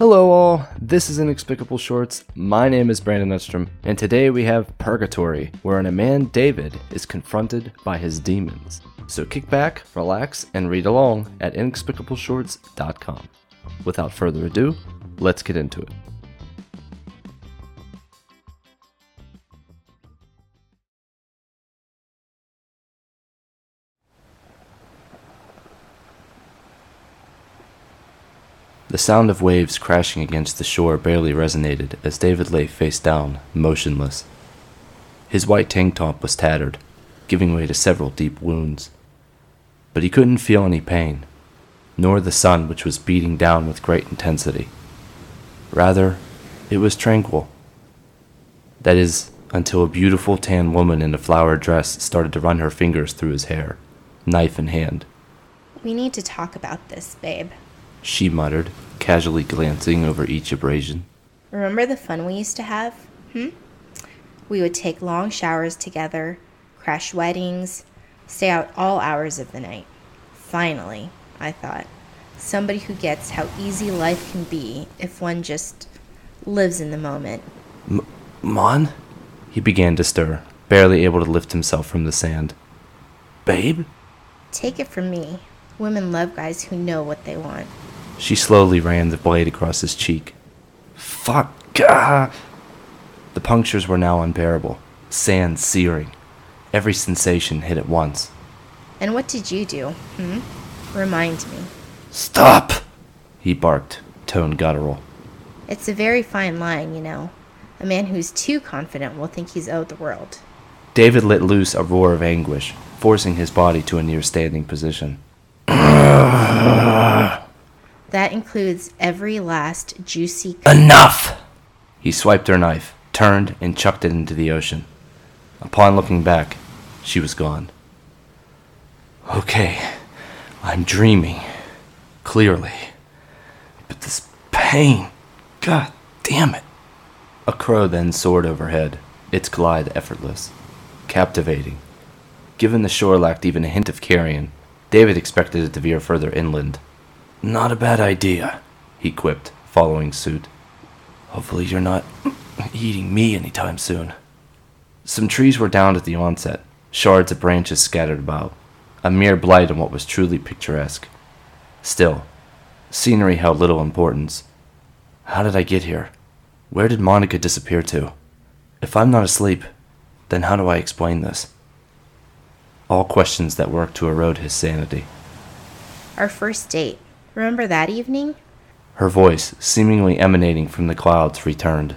Hello, all. This is Inexplicable Shorts. My name is Brandon Uddstrom, and today we have Purgatory, wherein a man, David, is confronted by his demons. So kick back, relax, and read along at inexplicable.shorts.com. Without further ado, let's get into it. The sound of waves crashing against the shore barely resonated as David lay face down, motionless. His white tank top was tattered, giving way to several deep wounds. But he couldn't feel any pain, nor the sun which was beating down with great intensity. Rather, it was tranquil. That is, until a beautiful tan woman in a flowered dress started to run her fingers through his hair, knife in hand. We need to talk about this, babe. She muttered, casually glancing over each abrasion. Remember the fun we used to have? Hmm? We would take long showers together, crash weddings, stay out all hours of the night. Finally, I thought, somebody who gets how easy life can be if one just lives in the moment. M- Mon? He began to stir, barely able to lift himself from the sand. Babe? Take it from me. Women love guys who know what they want. She slowly ran the blade across his cheek. Fuck. Ah. The punctures were now unbearable, sand searing. Every sensation hit at once. And what did you do? Hmm? Remind me. Stop! He barked, tone guttural. It's a very fine line, you know. A man who's too confident will think he's owed the world. David let loose a roar of anguish, forcing his body to a near standing position. That includes every last juicy. Enough! He swiped her knife, turned, and chucked it into the ocean. Upon looking back, she was gone. Okay, I'm dreaming. Clearly. But this pain. God damn it. A crow then soared overhead, its glide effortless, captivating. Given the shore lacked even a hint of carrion, David expected it to veer further inland. Not a bad idea, he quipped, following suit. Hopefully, you're not eating me anytime soon. Some trees were downed at the onset, shards of branches scattered about, a mere blight on what was truly picturesque. Still, scenery held little importance. How did I get here? Where did Monica disappear to? If I'm not asleep, then how do I explain this? All questions that worked to erode his sanity. Our first date. Remember that evening? Her voice, seemingly emanating from the clouds, returned.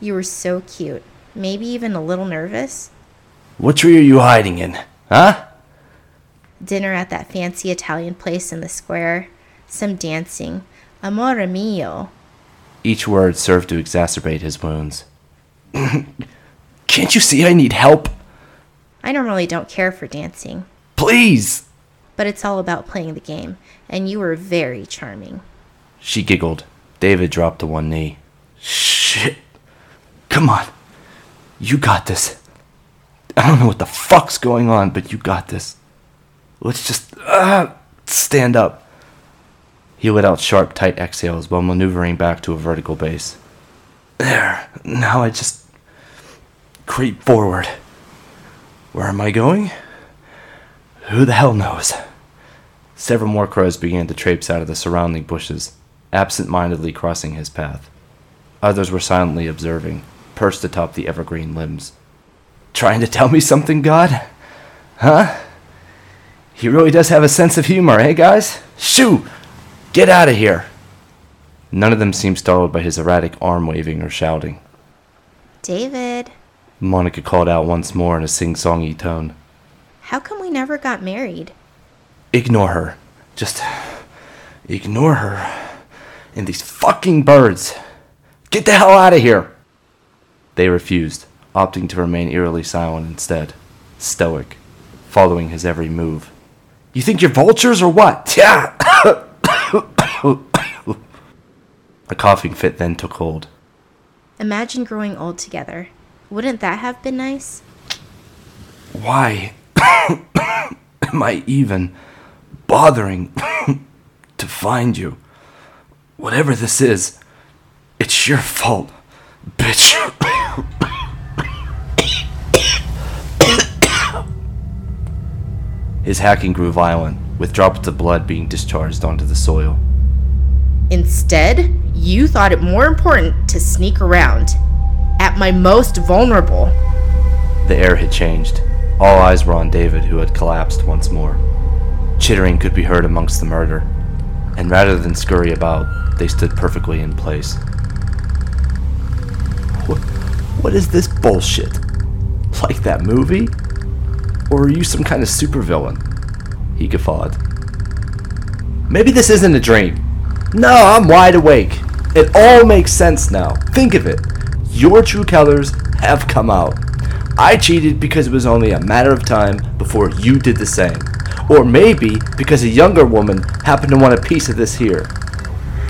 You were so cute. Maybe even a little nervous? What tree are you hiding in? Huh? Dinner at that fancy Italian place in the square. Some dancing. Amore mio. Each word served to exacerbate his wounds. Can't you see I need help? I normally don't care for dancing, Please! But it's all about playing the game, and you were very charming. She giggled. David dropped to one knee. Shit. Come on. You got this. I don't know what the fuck's going on, but you got this. Let's just uh, stand up. He let out sharp, tight exhales while maneuvering back to a vertical base. There. Now I just creep forward. Where am I going? Who the hell knows? Several more crows began to traipse out of the surrounding bushes, absent mindedly crossing his path. Others were silently observing, perched atop the evergreen limbs. Trying to tell me something, God? Huh? He really does have a sense of humor, eh, guys? Shoo! Get out of here! None of them seemed startled by his erratic arm waving or shouting. David, Monica called out once more in a sing songy tone. How come we never got married? Ignore her. Just ignore her. And these fucking birds. Get the hell out of here! They refused, opting to remain eerily silent instead, stoic, following his every move. You think you're vultures or what? Yeah! A coughing fit then took hold. Imagine growing old together. Wouldn't that have been nice? Why am I even bothering to find you? Whatever this is, It's your fault, bitch. His hacking grew violent, with droplets of blood being discharged onto the soil. Instead, you thought it more important to sneak around. At my most vulnerable. The air had changed. All eyes were on David, who had collapsed once more. Chittering could be heard amongst the murder, and rather than scurry about, they stood perfectly in place. What, what is this bullshit? Like that movie? Or are you some kind of supervillain? He guffawed. Maybe this isn't a dream. No, I'm wide awake. It all makes sense now. Think of it. Your true colors have come out. I cheated because it was only a matter of time before you did the same. Or maybe because a younger woman happened to want a piece of this here.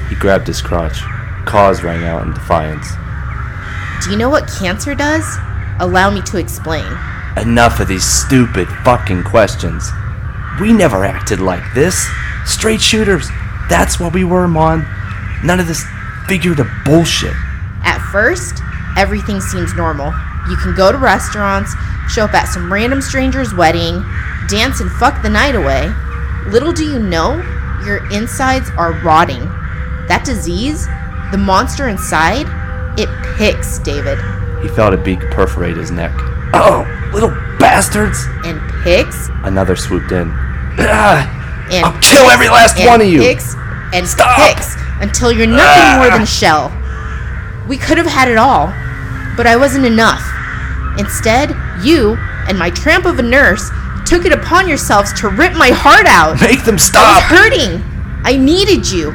He grabbed his crotch. Caws rang out in defiance. Do you know what cancer does? Allow me to explain. Enough of these stupid fucking questions. We never acted like this. Straight shooters. That's what we were, Mon. None of this figurative bullshit. At first, everything seems normal. You can go to restaurants, show up at some random stranger's wedding, dance and fuck the night away. Little do you know, your insides are rotting. That disease, the monster inside, it picks, David. He felt a beak perforate his neck. Oh, little bastards! And picks. Another swooped in. Ah, And I'll kill every last one of you! Picks and Stop! picks until you're nothing Ah! more than a shell. We could have had it all, but I wasn't enough. Instead, you and my tramp of a nurse took it upon yourselves to rip my heart out. Make them I was stop! hurting. I needed you.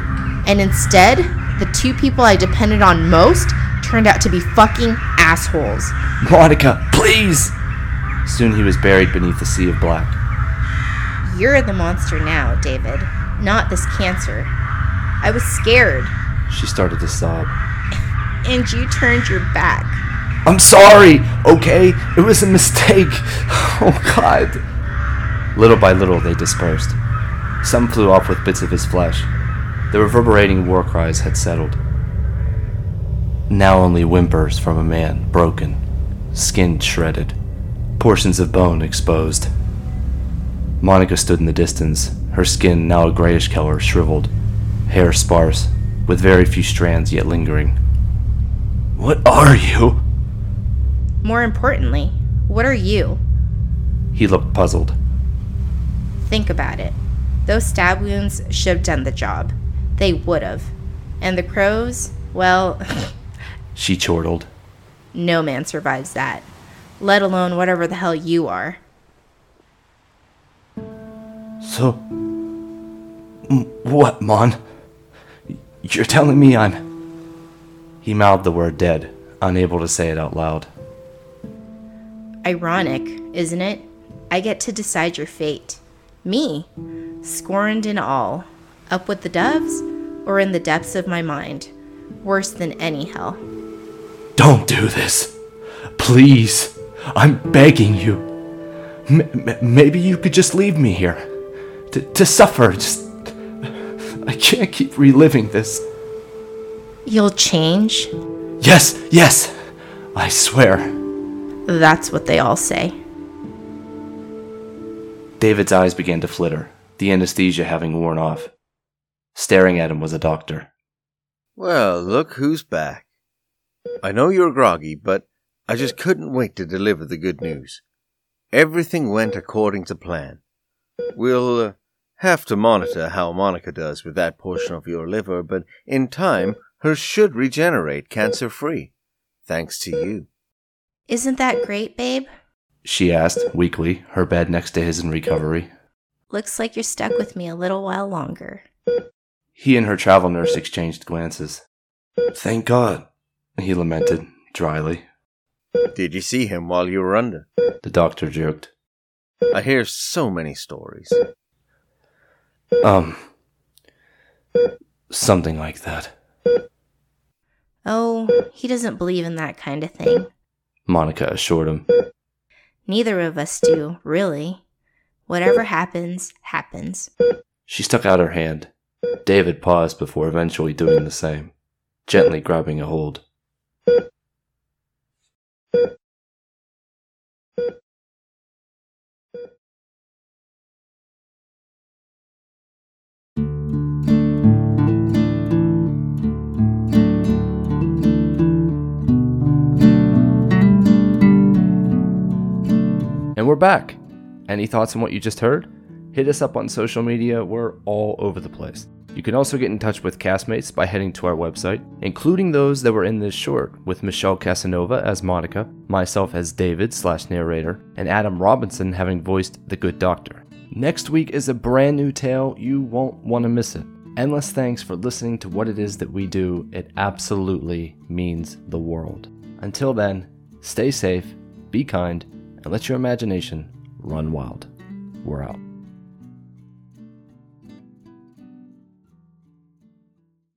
And instead, the two people I depended on most turned out to be fucking assholes. Monica, please! Soon he was buried beneath a sea of black. You're the monster now, David, not this cancer. I was scared, She started to sob. and you turned your back. I'm sorry, okay? It was a mistake. Oh, God. Little by little, they dispersed. Some flew off with bits of his flesh. The reverberating war cries had settled. Now only whimpers from a man, broken, skin shredded, portions of bone exposed. Monica stood in the distance, her skin now a grayish color, shriveled, hair sparse, with very few strands yet lingering. What are you? More importantly, what are you? He looked puzzled. Think about it. Those stab wounds should have done the job. They would have. And the crows, well, She chortled. no man survives that. Let alone whatever the hell you are. So. m- What, Mon? You're telling me I'm. He mouthed the word dead, unable to say it out loud. Ironic, isn't it? I get to decide your fate. Me, scorned and all. Up with the doves, or in the depths of my mind. Worse than any hell. Don't do this! Please! I'm begging you! M- m- maybe you could just leave me here. To, to suffer, just. I can't keep reliving this. You'll change? Yes, yes! I swear. That's what they all say. David's eyes began to flitter, the anesthesia having worn off. Staring at him was a doctor. Well, look who's back. I know you're groggy, but I just couldn't wait to deliver the good news. Everything went according to plan. We'll uh, have to monitor how Monica does with that portion of your liver, but in time, hers should regenerate cancer free. Thanks to you. Isn't that great, babe? She asked, weakly, her bed next to his in recovery. Looks like you're stuck with me a little while longer. He and her travel nurse exchanged glances. Thank God, he lamented, dryly. Did you see him while you were under? The doctor joked. I hear so many stories. Um, something like that. Oh, he doesn't believe in that kind of thing. Monica assured him. Neither of us do, really. Whatever happens, happens. She stuck out her hand. David paused before eventually doing the same. gently grabbing a hold. And we're back. Any thoughts on what you just heard? Hit us up on social media, we're all over the place. You can also get in touch with castmates by heading to our website, including those that were in this short, with Michelle Casanova as Monica, myself as David slash narrator, and Adam Robinson having voiced the Good Doctor. Next week is a brand new tale, you won't want to miss it. Endless thanks for listening to what it is that we do, it absolutely means the world. Until then, stay safe, be kind, and let your imagination run wild. We're out.